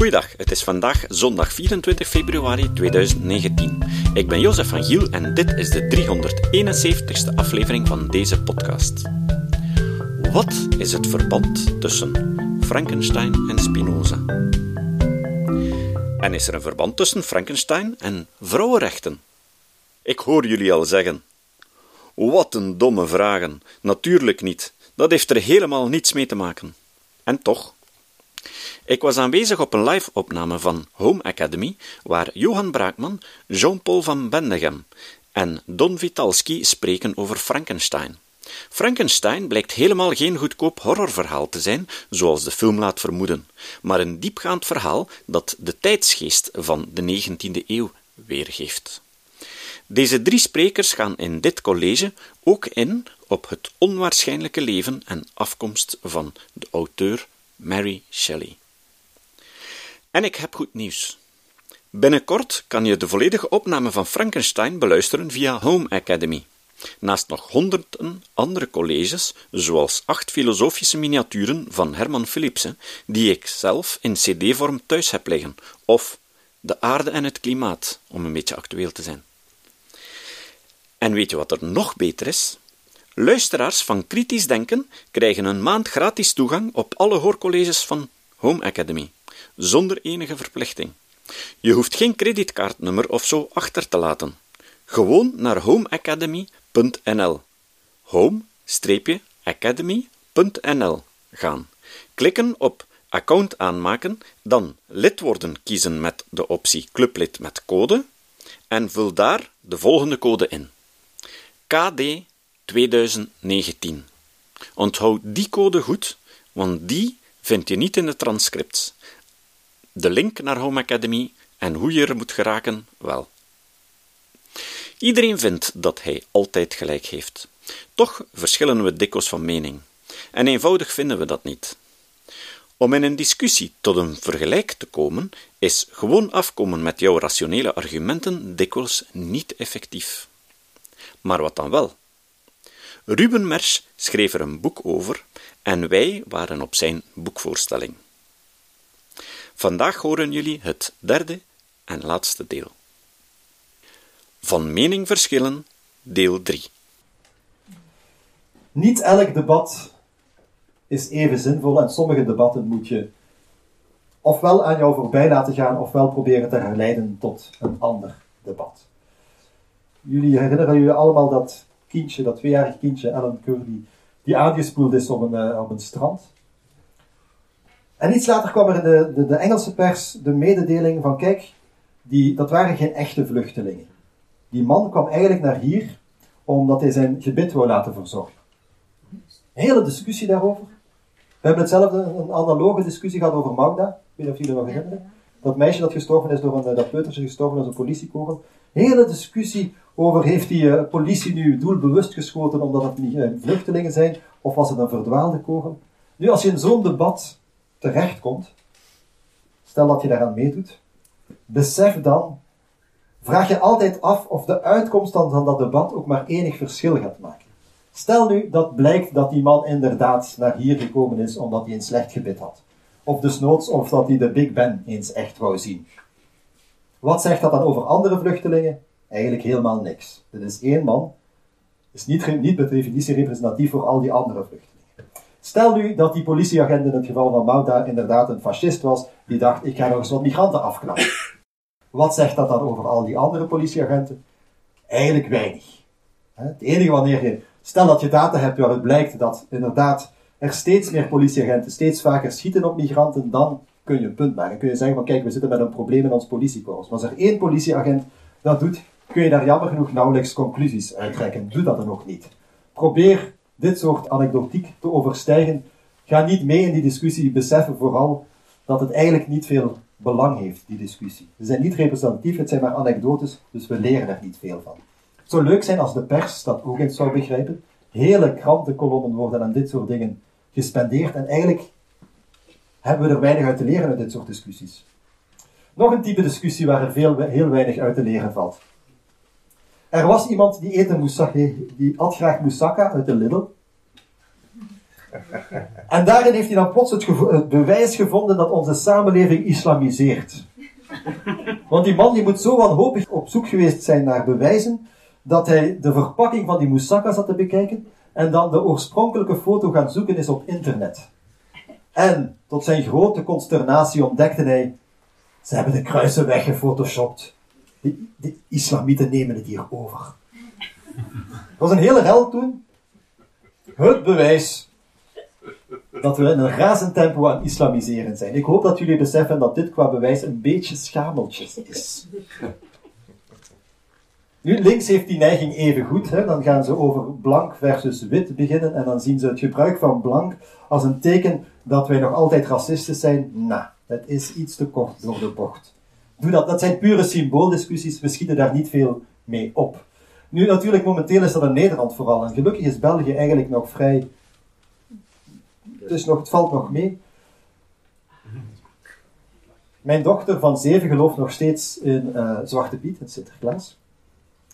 Goeiedag, het is vandaag zondag 24 februari 2019. Ik ben Jozef van Giel en dit is de 371ste aflevering van deze podcast. Wat is het verband tussen Frankenstein en Spinoza? En is er een verband tussen Frankenstein en vrouwenrechten? Ik hoor jullie al zeggen. Wat een domme vragen. Natuurlijk niet. Dat heeft er helemaal niets mee te maken. En toch. Ik was aanwezig op een live-opname van Home Academy, waar Johan Braakman, Jean-Paul van Bendegem en Don Vitalski spreken over Frankenstein. Frankenstein blijkt helemaal geen goedkoop horrorverhaal te zijn, zoals de film laat vermoeden, maar een diepgaand verhaal dat de tijdsgeest van de 19e eeuw weergeeft. Deze drie sprekers gaan in dit college ook in op het onwaarschijnlijke leven en afkomst van de auteur Mary Shelley. En ik heb goed nieuws. Binnenkort kan je de volledige opname van Frankenstein beluisteren via Home Academy. Naast nog honderden andere colleges, zoals acht filosofische miniaturen van Herman Philipsen, die ik zelf in cd-vorm thuis heb liggen, of De aarde en het klimaat, om een beetje actueel te zijn. En weet je wat er nog beter is? Luisteraars van kritisch denken krijgen een maand gratis toegang op alle hoorcolleges van Home Academy, zonder enige verplichting. Je hoeft geen creditcardnummer of zo achter te laten. Gewoon naar homeacademy.nl. home-academy.nl gaan. Klikken op account aanmaken, dan lid worden kiezen met de optie clublid met code en vul daar de volgende code in. KD 2019. Onthoud die code goed, want die vind je niet in de transcripts. De link naar Home Academy en hoe je er moet geraken, wel. Iedereen vindt dat hij altijd gelijk heeft. Toch verschillen we dikwijls van mening. En eenvoudig vinden we dat niet. Om in een discussie tot een vergelijk te komen, is gewoon afkomen met jouw rationele argumenten dikwijls niet effectief. Maar wat dan wel? Ruben Mersch schreef er een boek over en wij waren op zijn boekvoorstelling. Vandaag horen jullie het derde en laatste deel. Van mening verschillen, deel 3. Niet elk debat is even zinvol en sommige debatten moet je ofwel aan jou voorbij laten gaan, ofwel proberen te herleiden tot een ander debat. Jullie herinneren jullie allemaal dat kindje, dat tweejarige kindje, Alan Curdy, die aangespoeld is op een, uh, op een strand. En iets later kwam er in de, de, de, Engelse pers de mededeling van, kijk, die, dat waren geen echte vluchtelingen. Die man kwam eigenlijk naar hier omdat hij zijn gebit wou laten verzorgen. hele discussie daarover. We hebben hetzelfde, een analoge discussie gehad over Magda. Ik weet niet of jullie nog herinneren. Dat meisje dat gestorven is door een, dat peutertje gestorven is door een politiekogel. Hele discussie over heeft die uh, politie nu doelbewust geschoten omdat het niet uh, vluchtelingen zijn, of was het een verdwaalde kogel? Nu, als je in zo'n debat terechtkomt, stel dat je daaraan meedoet, besef dan, vraag je altijd af of de uitkomst dan van dat debat ook maar enig verschil gaat maken. Stel nu dat blijkt dat die man inderdaad naar hier gekomen is omdat hij een slecht gebit had. Of desnoods of dat hij de Big Ben eens echt wou zien. Wat zegt dat dan over andere vluchtelingen? Eigenlijk helemaal niks. Dit is één man, is niet, niet per definitie representatief voor al die andere vluchtelingen. Stel nu dat die politieagent in het geval van Mauta inderdaad een fascist was, die dacht, ik ga nog eens wat migranten afknappen. Wat zegt dat dan over al die andere politieagenten? Eigenlijk weinig. Het enige wanneer je, stel dat je data hebt waaruit blijkt dat inderdaad er steeds meer politieagenten steeds vaker schieten op migranten, dan kun je een punt maken. Kun je zeggen van kijk, we zitten met een probleem in ons politiekorps. Maar als er één politieagent dat doet, kun je daar jammer genoeg nauwelijks conclusies uittrekken. Doe dat dan ook niet. Probeer dit soort anekdotiek te overstijgen. Ga niet mee in die discussie. Beseffen vooral dat het eigenlijk niet veel belang heeft, die discussie. Ze zijn niet representatief, het zijn maar anekdotes, dus we leren er niet veel van. Het zou leuk zijn als de pers dat ook eens zou begrijpen. Hele krantenkolommen worden aan dit soort dingen gespendeerd en eigenlijk hebben we er weinig uit te leren uit dit soort discussies. Nog een type discussie waar er veel, heel weinig uit te leren valt. Er was iemand die, eten moussaka, die at graag moussaka uit de Lidl. En daarin heeft hij dan plots het, het bewijs gevonden dat onze samenleving islamiseert. Want die man die moet zo wanhopig op zoek geweest zijn naar bewijzen, dat hij de verpakking van die moussaka zat te bekijken en dan de oorspronkelijke foto gaan zoeken is op internet. En tot zijn grote consternatie ontdekte hij, ze hebben de kruisen weggefotoshopt. De, de islamieten nemen het hier over. Het was een hele rel toen. Het bewijs dat we in een razend tempo aan islamiseren zijn. Ik hoop dat jullie beseffen dat dit qua bewijs een beetje schameltjes is. Nu, links heeft die neiging even goed. Hè? Dan gaan ze over blank versus wit beginnen en dan zien ze het gebruik van blank als een teken dat wij nog altijd racistisch zijn. Nou, dat is iets te kort door de bocht. Doe dat. Dat zijn pure symbooldiscussies. We schieten daar niet veel mee op. Nu, natuurlijk, momenteel is dat in Nederland vooral. En gelukkig is België eigenlijk nog vrij. Dus nog, het valt nog mee. Mijn dochter van zeven gelooft nog steeds in uh, Zwarte Piet, in Sinterklaas.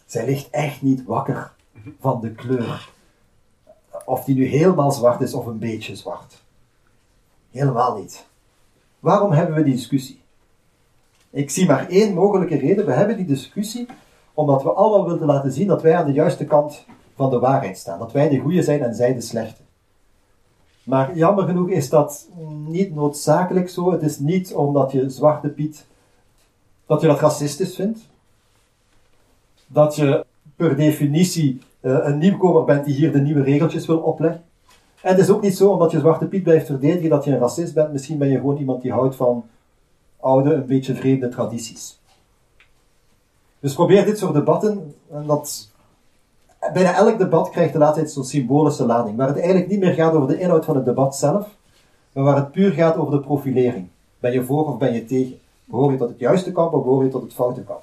Zij ligt echt niet wakker van de kleur. Of die nu helemaal zwart is of een beetje zwart. Helemaal niet. Waarom hebben we die discussie? Ik zie maar één mogelijke reden. We hebben die discussie omdat we allemaal willen laten zien dat wij aan de juiste kant van de waarheid staan. Dat wij de goede zijn en zij de slechte. Maar jammer genoeg is dat niet noodzakelijk zo. Het is niet omdat je Zwarte Piet, dat je dat racistisch vindt. Dat je per definitie uh, een nieuwkomer bent die hier de nieuwe regeltjes wil opleggen. En het is ook niet zo omdat je Zwarte Piet blijft verdedigen dat je een racist bent. Misschien ben je gewoon iemand die houdt van oude, een beetje vreemde tradities. Dus probeer dit soort debatten, en dat, bijna elk debat krijgt de laatste tijd zo'n symbolische lading, waar het eigenlijk niet meer gaat over de inhoud van het debat zelf, maar waar het puur gaat over de profilering. Ben je voor of ben je tegen? Behoor je tot het juiste kamp of behoor je tot het foute kamp?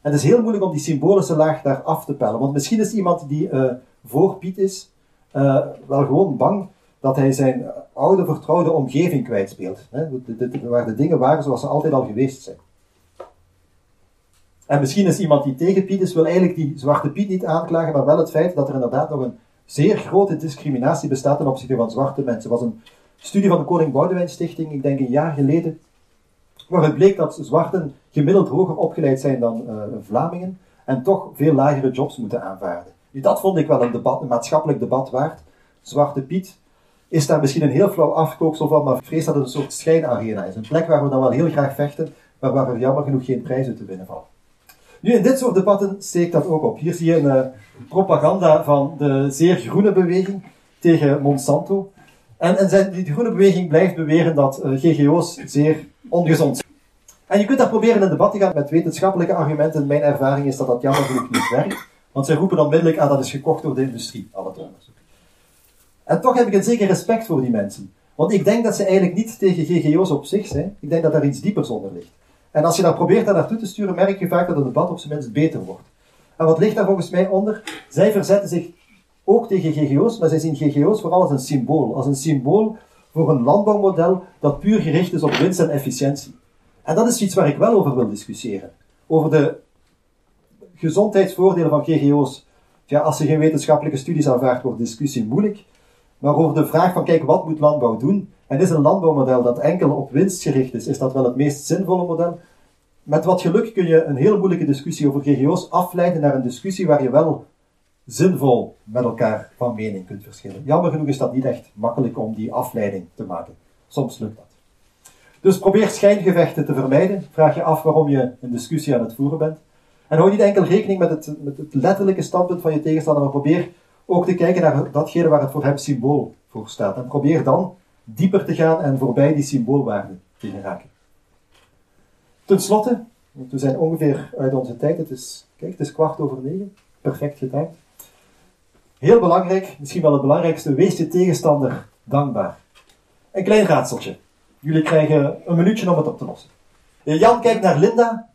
En het is heel moeilijk om die symbolische laag daar af te pellen, want misschien is iemand die uh, voor Piet is, uh, wel gewoon bang dat hij zijn oude vertrouwde omgeving kwijtspeelt. Hè? Waar de dingen waren zoals ze altijd al geweest zijn. En misschien is iemand die tegen Piet is, wil eigenlijk die zwarte Piet niet aanklagen, maar wel het feit dat er inderdaad nog een zeer grote discriminatie bestaat ten opzichte van zwarte mensen. Er was een studie van de Koning Boudewijn Stichting, ik denk een jaar geleden, waaruit bleek dat zwarten gemiddeld hoger opgeleid zijn dan uh, Vlamingen en toch veel lagere jobs moeten aanvaarden. Nu, dat vond ik wel een, debat, een maatschappelijk debat waard. Zwarte Piet is daar misschien een heel flauw afkooksel van, maar vrees dat het een soort schijnarena is. Een plek waar we dan wel heel graag vechten, maar waar er jammer genoeg geen prijzen te winnen vallen. Nu, in dit soort debatten steekt dat ook op. Hier zie je een uh, propaganda van de zeer groene beweging tegen Monsanto. En, en zijn, die groene beweging blijft beweren dat uh, GGO's zeer ongezond zijn. En je kunt daar proberen in debat te gaan met wetenschappelijke argumenten. Mijn ervaring is dat dat jammer genoeg niet werkt. Want ze roepen onmiddellijk aan ah, dat is gekocht door de industrie. En toch heb ik een zeker respect voor die mensen. Want ik denk dat ze eigenlijk niet tegen GGO's op zich zijn. Ik denk dat daar iets diepers onder ligt. En als je dan probeert daar naartoe te sturen, merk je vaak dat het debat op zijn minst beter wordt. En wat ligt daar volgens mij onder? Zij verzetten zich ook tegen GGO's, maar zij zien GGO's vooral als een symbool. Als een symbool voor een landbouwmodel dat puur gericht is op winst en efficiëntie. En dat is iets waar ik wel over wil discussiëren. Over de gezondheidsvoordelen van GGO's. Ja, als je geen wetenschappelijke studies aanvaardt, wordt discussie moeilijk. Maar over de vraag van, kijk, wat moet landbouw doen? En is een landbouwmodel dat enkel op winst gericht is, is dat wel het meest zinvolle model? Met wat geluk kun je een hele moeilijke discussie over GGO's afleiden naar een discussie waar je wel zinvol met elkaar van mening kunt verschillen. Jammer genoeg is dat niet echt makkelijk om die afleiding te maken. Soms lukt dat. Dus probeer schijngevechten te vermijden. Vraag je af waarom je een discussie aan het voeren bent. En hou niet enkel rekening met het, met het letterlijke standpunt van je tegenstander, maar probeer ook te kijken naar datgene waar het voor hem symbool voor staat. En probeer dan dieper te gaan en voorbij die symboolwaarde te geraken. Ten slotte, we zijn ongeveer uit onze tijd, het is, kijk, het is kwart over negen, perfect getimed. Heel belangrijk, misschien wel het belangrijkste, wees je tegenstander dankbaar. Een klein raadseltje. Jullie krijgen een minuutje om het op te lossen. Jan kijkt naar Linda,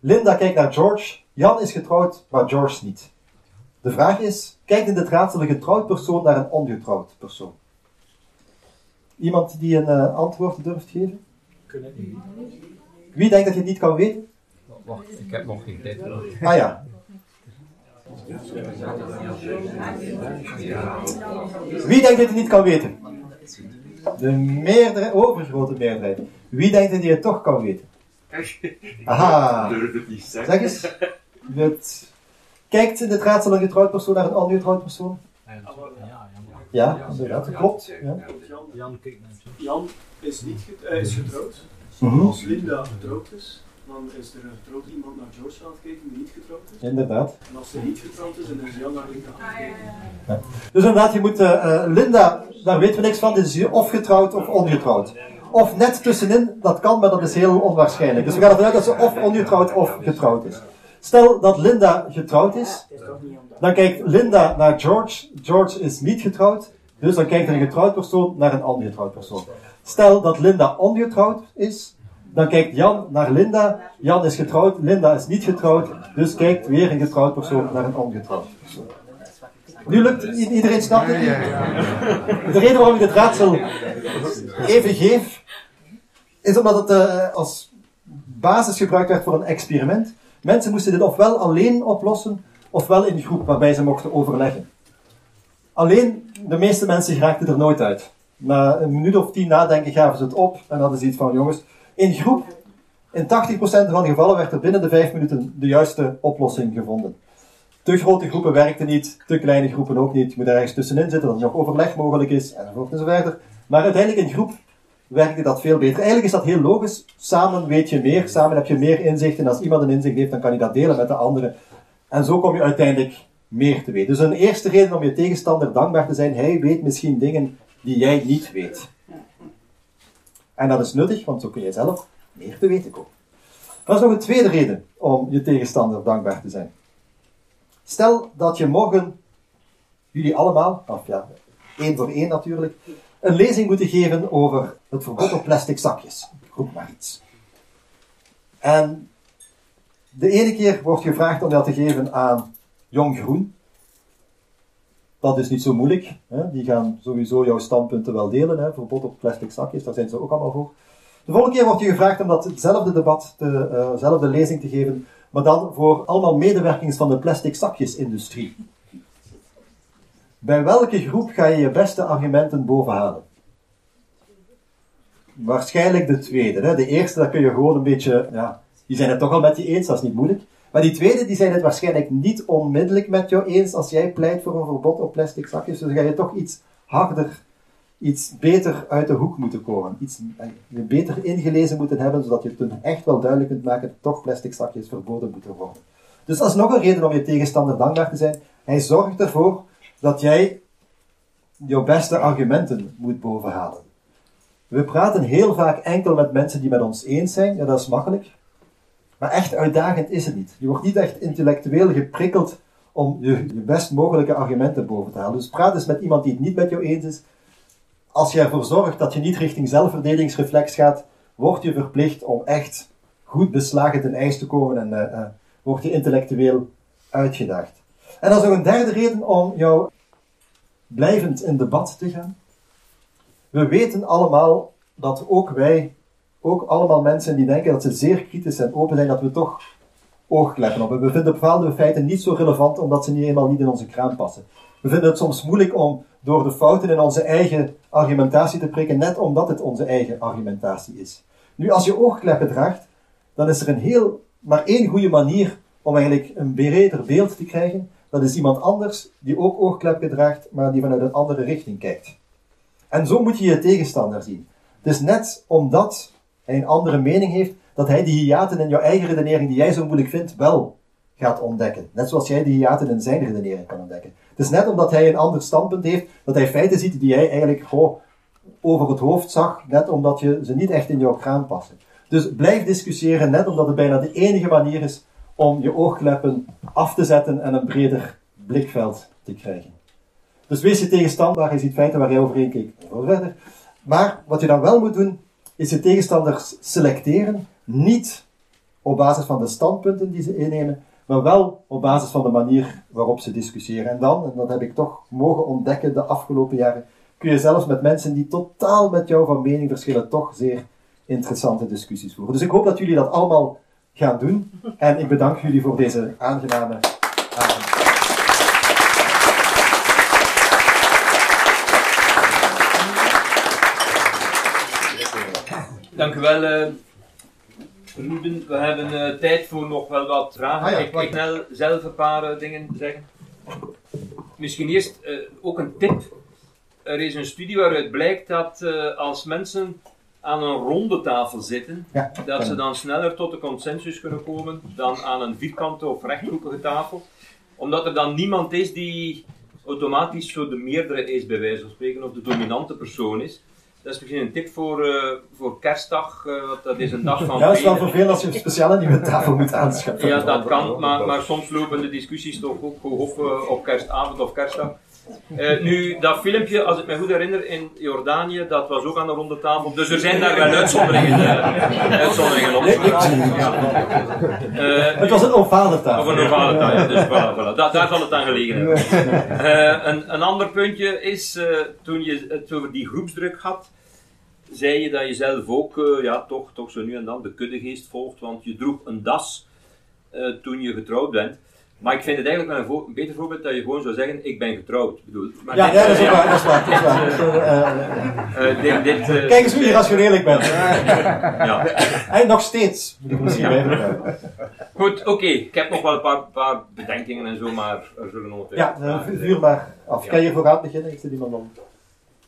Linda kijkt naar George, Jan is getrouwd, maar George niet. De vraag is, kijkt in dit raadsel een getrouwd persoon naar een ongetrouwd persoon? Iemand die een uh, antwoord durft geven? Kunnen niet. Wie denkt dat je het niet kan weten? Wacht, ik heb nog geen tijd. Ah ja. Wie denkt dat hij het niet kan weten? De meerdere, overgrote meerderheid. Wie denkt dat hij het toch kan weten? Aha. Zeg eens. Het, kijkt in dit raadsel een getrouwd persoon naar een ongetrouwd persoon? Ja, inderdaad, dat klopt. Ja. Jan kijkt naar hem. Jan is, niet get- eh, is getrouwd. Mhm. Als Linda getrouwd is, dan is er een getrouwd iemand naar George aan het kijken die niet getrouwd is. Inderdaad. En als ze niet getrouwd is, dan is Jan naar Linda aan het kijken. Dus inderdaad, je moet, eh, eh, Linda, daar weten we niks van, dit is hier of getrouwd of ongetrouwd. Of net tussenin, dat kan, maar dat is heel onwaarschijnlijk. Dus we gaan ervan uit dat ze of ongetrouwd of getrouwd is. Stel dat Linda getrouwd is, dan kijkt Linda naar George. George is niet getrouwd, dus dan kijkt een getrouwd persoon naar een ongetrouwd persoon. Stel dat Linda ongetrouwd is, dan kijkt Jan naar Linda. Jan is getrouwd, Linda is niet getrouwd, dus kijkt weer een getrouwd persoon naar een ongetrouwd persoon. Nu lukt i- iedereen snapt het? De reden waarom ik dit raadsel even geef, is omdat het eh, als basis gebruikt werd voor een experiment. Mensen moesten dit ofwel alleen oplossen, ofwel in groep, waarbij ze mochten overleggen. Alleen, de meeste mensen raakten er nooit uit. Na een minuut of tien nadenken gaven ze het op en hadden ze iets van, jongens, in groep, in 80% van de gevallen werd er binnen de vijf minuten de juiste oplossing gevonden. Te grote groepen werkten niet, te kleine groepen ook niet. Je moet er ergens tussenin zitten, dat er nog overleg mogelijk is, enzovoort enzovoort. Maar uiteindelijk in groep werkte dat veel beter. Eigenlijk is dat heel logisch. Samen weet je meer, samen heb je meer inzicht. En als iemand een inzicht heeft, dan kan je dat delen met de anderen. En zo kom je uiteindelijk meer te weten. Dus een eerste reden om je tegenstander dankbaar te zijn, hij weet misschien dingen die jij niet weet. En dat is nuttig, want zo kun je zelf meer te weten komen. Dat is nog een tweede reden om je tegenstander dankbaar te zijn. Stel dat je morgen, jullie allemaal, of ja, één voor één natuurlijk, een lezing moeten geven over het verbod op plastic zakjes. Roep maar iets. En de ene keer wordt gevraagd om dat te geven aan Jong Groen. Dat is niet zo moeilijk. Hè? Die gaan sowieso jouw standpunten wel delen. Hè? Verbod op plastic zakjes, daar zijn ze ook allemaal voor. De volgende keer wordt je gevraagd om datzelfde debat, te, eh, dezelfde lezing te geven, maar dan voor allemaal medewerkings van de plastic zakjesindustrie. Bij welke groep ga je je beste argumenten bovenhalen? Waarschijnlijk de tweede. Hè? De eerste, daar kun je gewoon een beetje, ja, die zijn het toch al met je eens, dat is niet moeilijk. Maar die tweede, die zijn het waarschijnlijk niet onmiddellijk met jou eens als jij pleit voor een verbod op plastic zakjes. Dus dan ga je toch iets harder, iets beter uit de hoek moeten komen. Iets eh, beter ingelezen moeten hebben, zodat je het echt wel duidelijk kunt maken dat toch plastic zakjes verboden moeten worden. Dus dat is nog een reden om je tegenstander dankbaar te zijn. Hij zorgt ervoor dat jij jouw beste argumenten moet bovenhalen. We praten heel vaak enkel met mensen die met ons eens zijn. Ja, dat is makkelijk. Maar echt uitdagend is het niet. Je wordt niet echt intellectueel geprikkeld om je, best mogelijke argumenten boven te halen. Dus praat eens met iemand die het niet met jou eens is. Als je ervoor zorgt dat je niet richting zelfverdedigingsreflex gaat, word je verplicht om echt goed beslagen ten ijs te komen en uh, word je intellectueel uitgedaagd. En dat is nog een derde reden om jou blijvend in debat te gaan. We weten allemaal dat ook wij, ook allemaal mensen die denken dat ze zeer kritisch en open zijn, dat we toch oogkleppen op. We vinden bepaalde feiten niet zo relevant omdat ze niet eenmaal niet in onze kraam passen. We vinden het soms moeilijk om door de fouten in onze eigen argumentatie te prikken, net omdat het onze eigen argumentatie is. Nu, als je oogkleppen draagt, dan is er een heel, maar één goede manier om eigenlijk een breder beeld te krijgen. Dat is iemand anders die ook oogkleppen draagt, maar die vanuit een andere richting kijkt. En zo moet je je tegenstander zien. Het is net omdat hij een andere mening heeft, dat hij die hiaten in jouw eigen redenering, die jij zo moeilijk vindt, wel gaat ontdekken. Net zoals jij die hiaten in zijn redenering kan ontdekken. Het is net omdat hij een ander standpunt heeft, dat hij feiten ziet die jij eigenlijk gewoon over het hoofd zag, net omdat je ze niet echt in jouw kraan passen. Dus blijf discussiëren, net omdat het bijna de enige manier is om je oogkleppen af te zetten en een breder blikveld te krijgen. Dus wees je tegenstander, je ziet feiten waar jij overheen kijkt, verder. Maar wat je dan wel moet doen, is je tegenstanders selecteren, niet op basis van de standpunten die ze innemen, maar wel op basis van de manier waarop ze discussiëren. En dan, en dat heb ik toch mogen ontdekken de afgelopen jaren, kun je zelfs met mensen die totaal met jou van mening verschillen, toch zeer interessante discussies voeren. Dus ik hoop dat jullie dat allemaal gaan doen. En ik bedank jullie voor deze aangename avond. Dank u wel, uh, Ruben. We hebben eh, tijd voor nog wel wat vragen. Ah, ik wil zelf een paar eh, dingen zeggen. Misschien eerst ook een tip. Er is een studie waaruit blijkt dat als mensen aan een ronde tafel zitten, Ja, dat ze dan sneller tot een consensus kunnen komen dan aan een vierkante of rechthoekige tafel. Omdat er dan niemand is die automatisch zo de meerdere is, bij wijze van spreken, of de dominante persoon is. Dat is misschien een tip voor, eh, voor kerstdag, eh, want dat is een dag van Ja, dat is wel vervelend als je een speciale nieuwe tafel moet aanschaffen. Ja, dat kan, maar, maar soms lopen de discussies toch ook hoog op eh, op kerstavond of kerstdag. Eh, nu, dat filmpje, als ik me goed herinner, in Jordanië, dat was ook aan de ronde tafel. Dus er zijn daar wel uitzonderingen, eh, uitzonderingen op. Eh, Het was een ovale of tafel. een ovale ja, dus voilà, voilà. Da- daar zal het aan gelegen hebben. Een, een ander puntje is, toen je het over die groepsdruk had, zei je dat je zelf ook, ja, toch, toch zo nu en dan de kuddegeest volgt, want je droeg een das toen je getrouwd bent. Maar ik vind het eigenlijk wel een, beter voorbeeld dat je gewoon zou zeggen, ik ben getrouwd. Ik bedoel, maar Ja, dit, ja, dat is eh, ook waar. Dat is waar. Eh, eh, dit, dit, eh, Kijk eens hoe irrationeel ik ben. ja. En nog steeds. Goed, oké. Ik heb nog wel een paar, paar bedenkingen en zo, maar er zullen nog Ja, eh, vu- vuur maar af. Kan je vooruit beginnen? Ik zit iemand dan.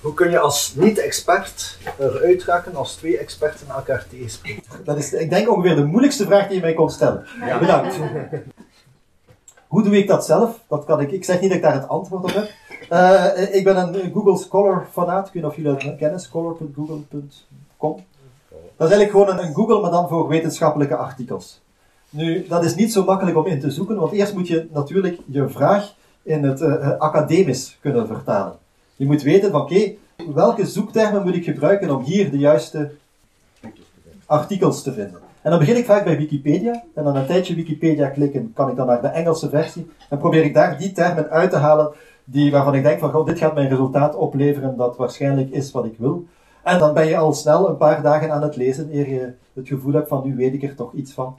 Hoe kun je als niet-expert eruit raken als twee experten elkaar tegenspreken? Dat is, ik denk ongeveer de moeilijkste vraag die je mij kon stellen. Bedankt. Hoe doe ik dat zelf? Dat kan ik. Ik zeg niet dat ik daar het antwoord op heb. Eh, ik ben een Google Scholar fanaat. Ik weet niet of jullie dat kennen. Scholar.google.com. Dat is eigenlijk gewoon een, Google, maar dan voor wetenschappelijke artikels. Nu, dat is niet zo makkelijk om in te zoeken, want eerst moet je natuurlijk je vraag in het eh, eh, academisch kunnen vertalen. Je moet weten van, oké, welke zoektermen moet ik gebruiken om hier de juiste artikels te vinden. En dan begin ik vaak bij Wikipedia. En dan een tijdje Wikipedia klikken, kan ik dan naar de Engelse versie. En probeer ik daar die termen uit te halen die, waarvan ik denk van, goh, dit gaat mijn resultaat opleveren dat waarschijnlijk is wat ik wil. En dan ben je al snel een paar dagen aan het lezen, eer je het gevoel hebt van, nu weet ik er toch iets van.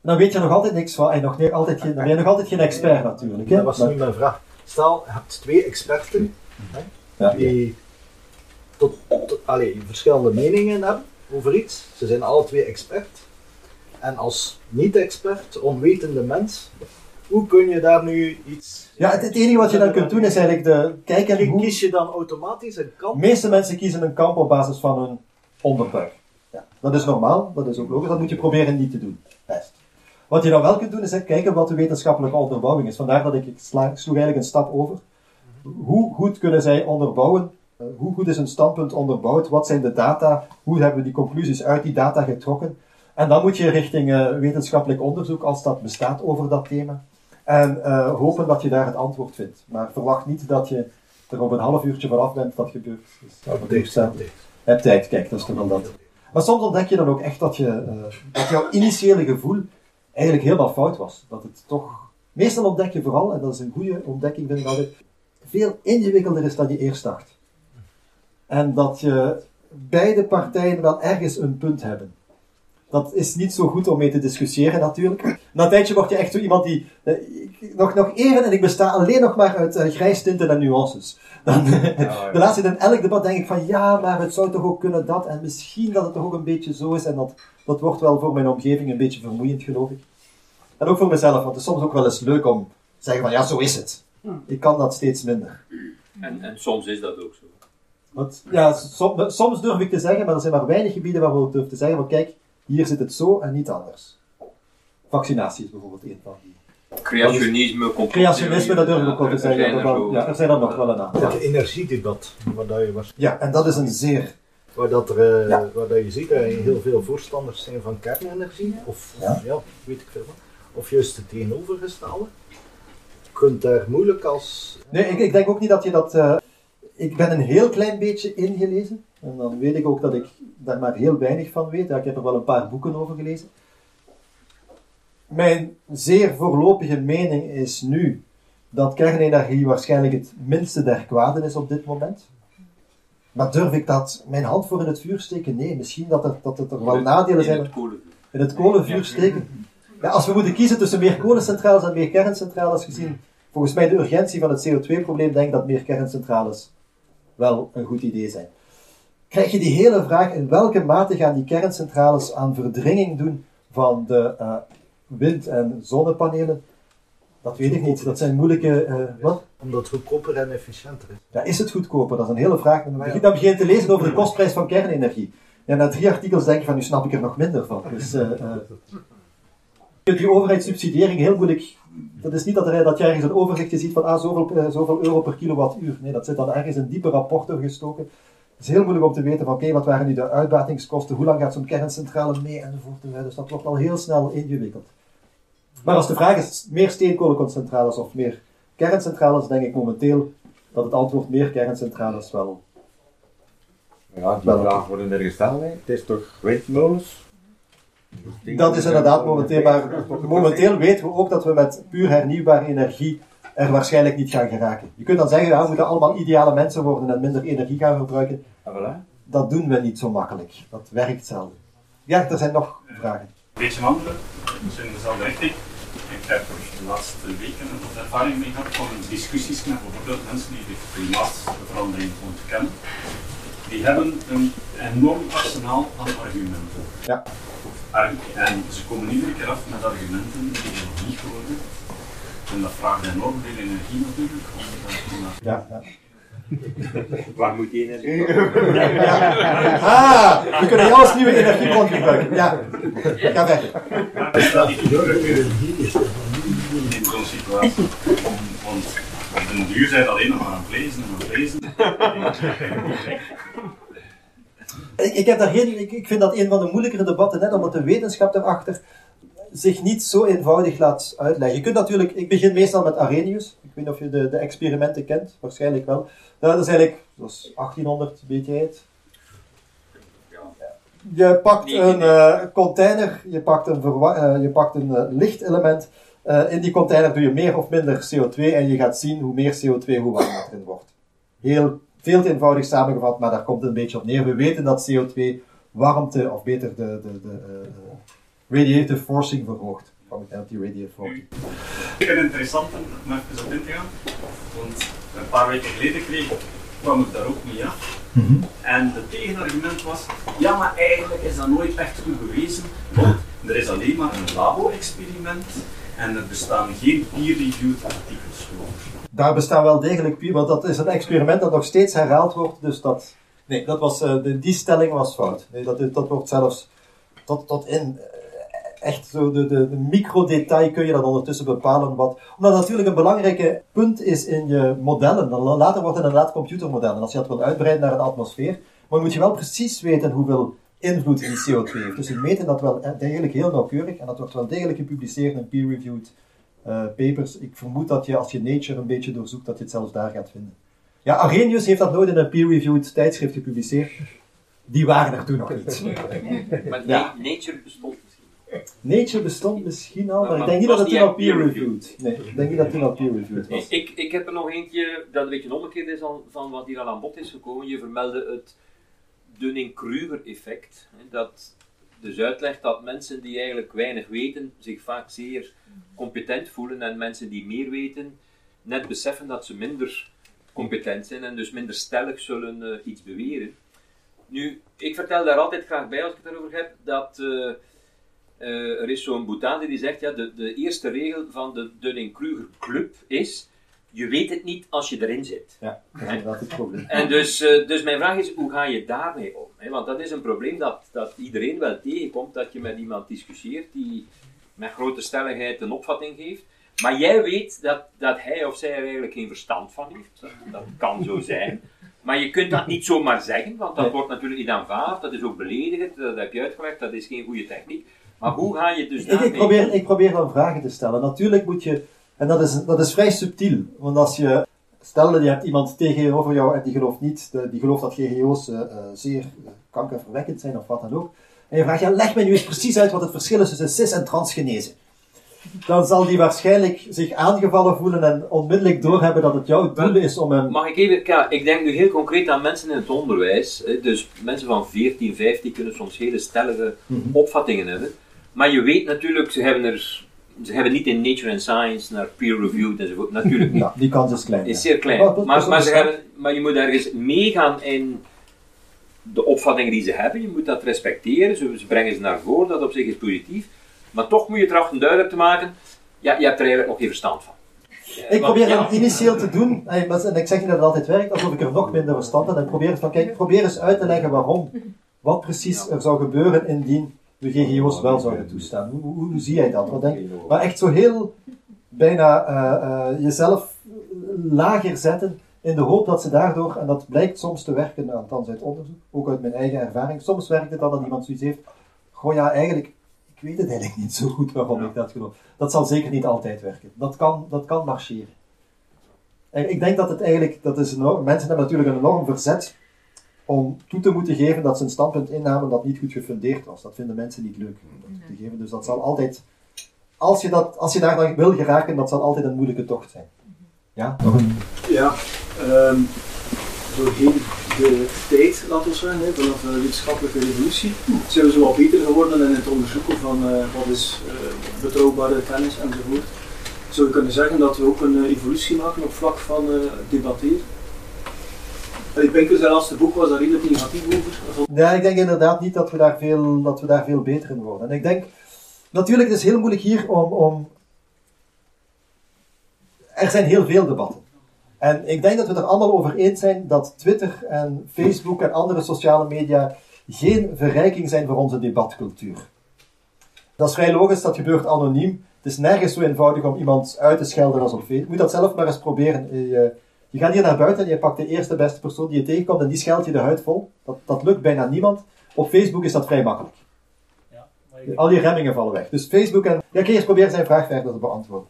En dan weet je nog altijd niks van, en nog niet, altijd geen, dan ben je nog altijd geen expert natuurlijk. Hè? Dat was nu mijn vraag. Stel, je hebt twee experten hè, die tot, tot, verschillende meningen hebben over iets. Ze zijn alle twee expert. En als niet-expert, onwetende mens, hoe kun je daar nu iets... ja, het, het enige wat je dan kunt doen is eigenlijk de, kijken hoe... Kies je dan automatisch een kant? De meeste mensen kiezen een kamp op basis van hun onderbuik. Ja, dat is normaal, dat is ook logisch, dat moet je proberen niet te doen. Best. Wat je dan wel kunt doen, is kijken wat de wetenschappelijke onderbouwing is. Vandaar dat ik, ik sla, sloeg eigenlijk een stap over. Hoe goed kunnen zij onderbouwen? Eh, Hoe goed is een standpunt onderbouwd? Wat zijn de data? Hoe hebben we die conclusies uit die data getrokken? En dan moet je richting eh, wetenschappelijk onderzoek, als dat bestaat, over dat thema. En eh, hopen dat je daar het antwoord vindt. Maar verwacht niet dat je er op een half uurtje vanaf bent, dat gebeurt. Dus, dat dit. Heb tijd, kijk, dat is toch wel dat. Maar soms ontdek je dan ook echt dat, je, eh, dat jouw initiële gevoel eigenlijk helemaal fout was. Dat het toch, meestal ontdek je vooral, en dat is een goede ontdekking vind ik altijd, veel ingewikkelder is dan je eerst dacht. En dat je beide partijen wel ergens een punt hebben. Dat is niet zo goed om mee te discussiëren natuurlijk. Na een tijdje word je echt zo iemand die... eh, ik- nog, nog even en ik besta alleen nog maar uit uh, grijstinten en nuances. Dan, de laatste in elk debat denk ik van ja, maar het zou toch ook kunnen dat en misschien dat het toch ook een beetje zo is en dat, dat wordt wel voor mijn omgeving een beetje vermoeiend geloof ik. En ook voor mezelf, want het is soms ook wel eens leuk om te zeggen van ja, zo is het. Ik kan dat steeds minder. En, en soms is dat ook zo. Want, ja, som- soms durf ik te zeggen, maar er zijn maar weinig gebieden waar we durven te zeggen van kijk, hier zit het zo en niet anders. Vaccinatie is bijvoorbeeld een van die. Creationisme, Creationisme, dat durf ik ook wel te er zeggen. zijn dat er Ja, er zijn er nog wel een aantal. Het energiedebat, waar, dat je, was- Ja, en dat is een zeer waar, dat er, eh, Ja. waar dat je ziet dat er heel veel voorstanders zijn van kernenergie, of Ja. ja. weet ik veel wat, of juist het tegenovergestelde. Je kunt daar moeilijk als Nee, ik, ik denk ook niet dat je dat. eh, ik ben een heel klein beetje ingelezen. En dan weet ik ook dat ik daar maar heel weinig van weet. Ja, ik heb er wel een paar boeken over gelezen. Mijn zeer voorlopige mening is nu dat kernenergie waarschijnlijk het minste der kwaden is op dit moment. Maar durf ik dat mijn hand voor in het vuur steken? Nee, misschien dat er, dat het er wel nadelen In zijn het kolenvuur. in het kolenvuur steken. Ja, als we moeten kiezen tussen meer kolencentrales en meer kerncentrales, gezien volgens mij de urgentie van het CO2-probleem, denk ik dat meer kerncentrales wel een goed idee zijn. Krijg je die hele vraag in welke mate gaan die kerncentrales aan verdringing doen van de uh, wind- en zonnepanelen? Dat weet ik niet. Dat zijn moeilijke. Uh, wat? Omdat het goedkoper en efficiënter is. Ja, is het goedkoper? Dat is een hele vraag. Dan begin, dan begin je te lezen over de kostprijs van kernenergie. Ja, na drie artikels denk je van, nu snap ik er nog minder van. Dus, uh, die overheidssubsidiëring heel moeilijk. Dat is niet dat, er, dat je ergens een overzichtje ziet van ah, zoveel, zoveel euro per kilowattuur. Nee, dat zit dan ergens in diepe rapporten gestoken. Het is heel moeilijk om te weten van oké, wat waren nu de uitbatingskosten, hoe lang gaat zo'n kerncentrale mee enzovoort. Dus dat wordt al heel snel ingewikkeld. Maar als de vraag is meer steenkolenconcentrales of meer kerncentrales, denk ik momenteel dat het antwoord meer kerncentrales wel. Ja, die vraag wordt er gesteld. Het is toch windmolens? Dat is inderdaad momenteel, maar momenteel weten we ook dat we met puur hernieuwbare energie er waarschijnlijk niet gaan geraken. Je kunt dan zeggen, ja, we moeten allemaal ideale mensen worden en minder energie gaan verbruiken. Dat doen we niet zo makkelijk. Dat werkt zelden. Ja, er zijn nog vragen. Een beetje andere, dus in dezelfde richting. Ik heb de laatste weken wat ervaring mee gehad van discussies met bijvoorbeeld mensen die de klimaatverandering ontkennen. Die hebben een enorm arsenaal aan argumenten. Ja. En ze komen iedere keer af met argumenten die nog niet hebt. En dat vraagt enorm veel energie natuurlijk. Om dat ja, ja. Waar moet die energie Ah, we kunnen jou als nieuwe energiebron gebruiken. Ja, ga weg. Dat is dat niet in zo'n situatie. Want op den duur zijn alleen nog maar aan het lezen en aan het lezen. Ik, ik, heb daar geen, ik, ik vind dat een van de moeilijkere debatten, net omdat de wetenschap erachter zich niet zo eenvoudig laat uitleggen. Je kunt natuurlijk, ik begin meestal met Arrhenius. Ik weet niet of je de, de experimenten kent, waarschijnlijk wel. Dat is eigenlijk, dat is 1800, weet jij het? Je pakt een uh, container, je pakt een, uh, je pakt een uh, lichtelement. in die container doe je meer of minder CO2 en je gaat zien hoe meer CO2, hoe warmer het erin wordt. Heel veel te eenvoudig samengevat, maar daar komt het een beetje op neer. We weten dat CO2 warmte, of beter de, de, de radiative forcing verhoogt. Van de anti-radiative forcing. Ik vind het interessant om even op in te gaan. Want een paar weken geleden kreeg, kwam ik daar ook mee af. Mm -hmm. En het tegenargument was, ja maar eigenlijk is dat nooit echt goed bewezen, want er is alleen maar een labo-experiment en er bestaan geen peer-reviewed artikels voor. Daar bestaan wel degelijk peer, want dat is een experiment dat nog steeds herhaald wordt, dus dat... Nee, dat was, uh, de, die stelling was fout. Nee, dat, dat wordt zelfs tot, tot in echt zo de, de, de microdetail kun je dat ondertussen bepalen. Wat, omdat dat natuurlijk een belangrijk punt is in je modellen. Dan later wordt het inderdaad computermodellen. Als je dat wil uitbreiden naar een atmosfeer. Maar moet je wel precies weten hoeveel invloed die CO2 heeft. Dus we meten dat wel degelijk heel nauwkeurig. En dat wordt wel degelijk gepubliceerd in peer-reviewed uh, papers. Ik vermoed dat je als je Nature een beetje doorzoekt, dat je het zelfs daar gaat vinden. Ja, Arrhenius heeft dat nooit in een peer-reviewed tijdschrift gepubliceerd. Die waren er toen nog niet. Maar ja. Nature bestond Nature bestond misschien al, maar, ik denk niet dat het toen al peer-reviewed. Nee, ik denk niet dat het toen al peer-reviewed was. Ik, ik heb er nog eentje dat een beetje omgekeerd is van wat hier al aan bod is gekomen. Je vermeldde het Dunning-Kruger-effect. Dat dus uitlegt dat mensen die eigenlijk weinig weten, zich vaak zeer competent voelen en mensen die meer weten, net beseffen dat ze minder competent zijn en dus minder stellig zullen uh, iets beweren. Nu, ik vertel daar altijd graag bij als ik het erover heb, dat... Uh, uh, er is zo'n Boutade die zegt, ja, de, de eerste regel van de Dunning-Kruger Club is, je weet het niet als je erin zit. Ja, dat is inderdaad het probleem. En dus, uh, dus mijn vraag is, hoe ga je daarmee om? He, want dat is een probleem dat, dat iedereen wel tegenkomt, dat je met iemand discussieert die met grote stelligheid een opvatting geeft. Maar jij weet dat, dat hij of zij er eigenlijk geen verstand van heeft. Dat, dat kan zo zijn. Maar je kunt dat niet zomaar zeggen, want dat wordt natuurlijk niet aanvaard. Dat is ook beledigend, dat heb je uitgelegd, dat is geen goede techniek. Maar hoe ga je dus ik, ik, probeer, ik probeer dan vragen te stellen. Natuurlijk moet je, en dat is, dat is vrij subtiel, want als je, stel je hebt iemand tegenover jou en die gelooft niet, die gelooft dat GGO's uh, uh, zeer kankerverwekkend zijn of wat dan ook, en je vraagt, ja, leg mij nu eens precies uit wat het verschil is tussen cis en transgenese. Dan zal die waarschijnlijk zich aangevallen voelen en onmiddellijk doorhebben dat het jouw doel is om hem... Mag ik even, ja, ik denk nu heel concreet aan mensen in het onderwijs. Dus mensen van 14, 15 kunnen soms hele stellige Mhm. opvattingen hebben. Maar je weet natuurlijk, ze hebben, er, ze hebben niet in Nature and Science naar peer-reviewed enzovoort. Natuurlijk niet. Ja, die kans is klein. is ja. zeer klein. Dat- dat maar, maar, ze interessant. hebben, maar je moet ergens meegaan in de opvattingen die ze hebben, je moet dat respecteren, ze, ze brengen ze naar voren, dat op zich is positief. Maar toch moet je trachten duidelijk te maken, ja, je hebt er eigenlijk nog geen verstand van. Ik probeer ja, het initieel te doen, en ik zeg niet dat het altijd werkt, alsof ik er nog minder verstand heb. En probeer van, kijk, probeer eens uit te leggen waarom. Wat precies er zou gebeuren indien de GGO's wel zouden toestaan. Hoe, hoe, zie jij dat? Wat denk, maar echt zo heel bijna eh, eh, jezelf lager zetten in de hoop dat ze daardoor, en dat blijkt soms te werken, althans uit onderzoek, ook uit mijn eigen ervaring, soms werkt het dan dat iemand zoiets heeft, goh ja, eigenlijk, ik weet het eigenlijk niet zo goed waarom ik dat geloof. Dat zal zeker niet altijd werken. Dat kan, dat kan marcheren. En ik denk dat het eigenlijk, dat is enorm, mensen hebben natuurlijk een enorm verzet om toe te moeten geven dat ze een standpunt innamen dat niet goed gefundeerd was. Dat vinden mensen niet leuk om dat toe te geven. Dus dat zal altijd, als je, dat, als je daar dan wil geraken, dat zal altijd een moeilijke tocht zijn. Ja, nog een Ja, ehm doorheen de tijd, laten we zeggen, hè, vanaf de wetenschappelijke revolutie, zijn we zo wat beter geworden in het onderzoeken van eh, wat is eh, betrouwbare kennis enzovoort. Zou je kunnen zeggen dat we ook een eh, evolutie maken op vlak van eh debatteren? Ik denk dat zijn laatste boek was daar redelijk negatief over. Ja, ik denk inderdaad niet dat we daar veel, dat we daar veel beter in worden. En ik denk, natuurlijk, het is heel moeilijk hier om, om. Er zijn heel veel debatten. En ik denk dat we er allemaal over eens zijn dat Twitter en Facebook en andere sociale media geen verrijking zijn voor onze debatcultuur. Dat is vrij logisch, dat gebeurt anoniem. Het is nergens zo eenvoudig om iemand uit te schelden als op Facebook. Moet dat zelf maar eens proberen. Je, je gaat hier naar buiten en je pakt de eerste beste persoon die je tegenkomt en die scheldt je de huid vol. Dat, dat lukt bijna niemand. Op Facebook is dat vrij makkelijk. Al die remmingen vallen weg. Dus Facebook en... Ja, kun je eens proberen zijn vraag verder te beantwoorden.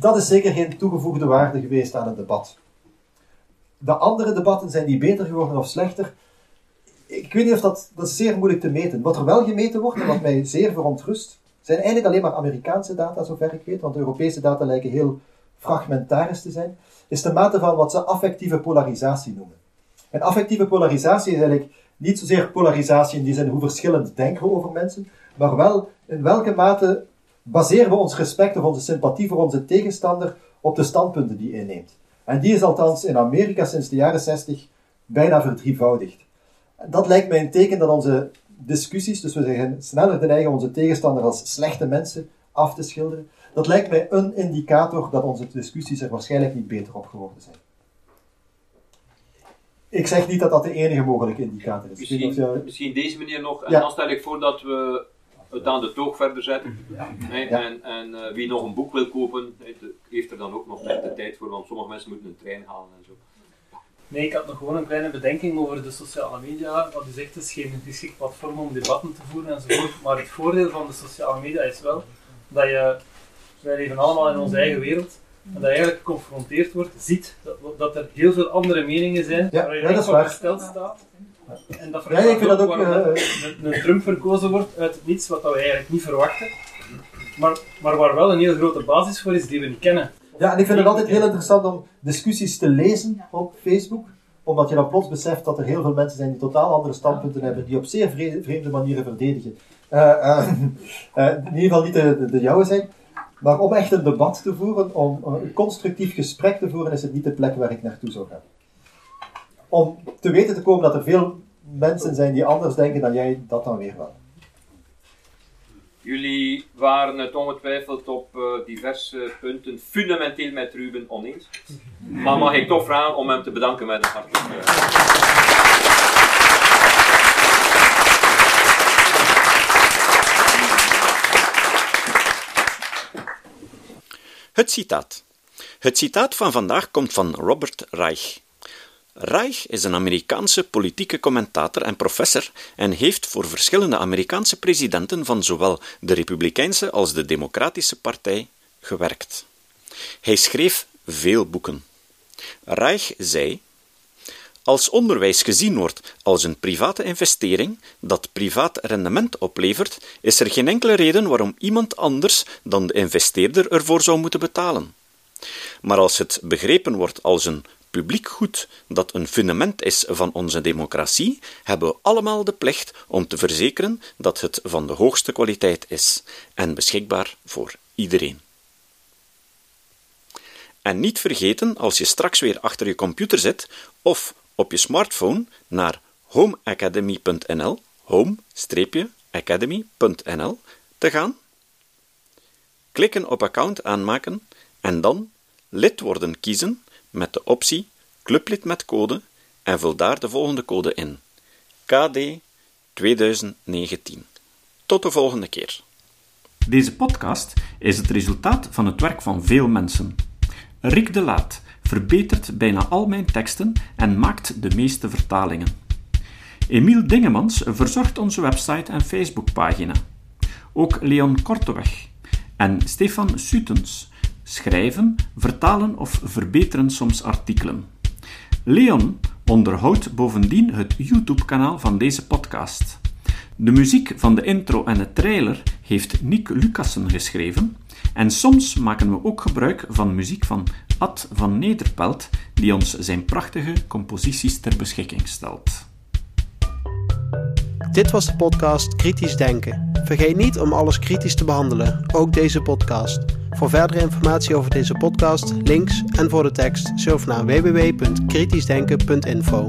Dat is zeker geen toegevoegde waarde geweest aan het debat. De andere debatten, zijn die beter geworden of slechter? Ik weet niet of dat... Dat is zeer moeilijk te meten. Wat er wel gemeten wordt, en wat mij zeer verontrust, zijn eigenlijk alleen maar Amerikaanse data, zover ik weet, want de Europese data lijken heel fragmentarisch te zijn, is de mate van wat ze affectieve polarisatie noemen. En affectieve polarisatie is eigenlijk niet zozeer polarisatie in die zin hoe verschillend denken we over mensen, maar wel in welke mate baseren we ons respect of onze sympathie voor onze tegenstander op de standpunten die inneemt. En die is althans in Amerika sinds de jaren 60 bijna verdrievoudigd. Dat lijkt mij een teken dat onze discussies, dus we zijn sneller de neigen onze tegenstander als slechte mensen af te schilderen, dat lijkt mij een indicator dat onze discussies er waarschijnlijk niet beter op geworden zijn. Ik zeg niet dat dat de enige mogelijke indicator is. Misschien, je- misschien deze meneer nog, en Ja. dan stel ik voor dat we het aan de toog verder zetten. Ja. En, en eh, wie nog een boek wil kopen, heeft er dan ook nog net de tijd voor, want sommige mensen moeten een trein halen en zo. Nee, ik had nog gewoon een kleine bedenking over de sociale media. Wat u zegt, het is geen geschikt platform om debatten te voeren enzovoort. Maar het voordeel van de sociale media is wel dat je, wij leven allemaal in onze eigen wereld, en dat je eigenlijk geconfronteerd wordt, ziet dat, dat er heel veel andere meningen zijn, Ja, waar je ja, dat waar. gesteld staat. En dat Ja, ik vind dat ook, waarom eh, een, een Trump verkozen wordt uit het niets, wat dat we eigenlijk niet verwachten. Maar, maar waar wel een heel grote basis voor is die we niet kennen. Ja, en ik vind het altijd heel interessant om discussies te lezen op Facebook, omdat je dan plots beseft dat er heel veel mensen zijn die totaal andere standpunten hebben, die op zeer vre- vreemde manieren verdedigen. Eh, eh, in ieder geval niet de, de, de jouwe zijn. Maar om echt een debat te voeren, om eh, een constructief gesprek te voeren, is het niet de plek waar ik naartoe zou gaan. Om te weten te komen dat er veel mensen zijn die anders denken dan jij, dat dan weer wel. Jullie waren het ongetwijfeld op eh, diverse punten fundamenteel met Ruben oneens. Maar mag ik toch vragen om hem te bedanken met een hartelijk Het citaat. Het citaat van vandaag komt van Robert Reich. Reich is een Amerikaanse politieke commentator en professor en heeft voor verschillende Amerikaanse presidenten van zowel de Republikeinse als de Democratische Partij gewerkt. Hij schreef veel boeken. Reich zei: Als onderwijs gezien wordt als een private investering dat privaat rendement oplevert, is er geen enkele reden waarom iemand anders dan de investeerder ervoor zou moeten betalen. Maar als het begrepen wordt als een publiek goed dat een fundament is van onze democratie, hebben we allemaal de plicht om te verzekeren dat het van de hoogste kwaliteit is en beschikbaar voor iedereen. En niet vergeten als je straks weer achter je computer zit of op je smartphone naar homeacademy.nl, home-academy.nl te gaan, klikken op account aanmaken en dan lid worden kiezen met de optie clublid met code en vul daar de volgende code in. KD 2019. Tot de volgende keer. Deze podcast is het resultaat van het werk van veel mensen. Rick de Laat verbetert bijna al mijn teksten en maakt de meeste vertalingen. Emiel Dingemans verzorgt onze website en Facebookpagina. Ook Leon Korteweg en Stefan Sutens schrijven, vertalen of verbeteren soms artikelen. Leon onderhoudt bovendien het YouTube-kanaal van deze podcast. De muziek van de intro en de trailer heeft Nick Lucassen geschreven en soms maken we ook gebruik van muziek van Ad van Nederpelt, die ons zijn prachtige composities ter beschikking stelt. Dit was de podcast Kritisch Denken. Vergeet niet om alles kritisch te behandelen, ook deze podcast. Voor verdere informatie over deze podcast, links en voor de tekst, surf naar www.kritischdenken.info.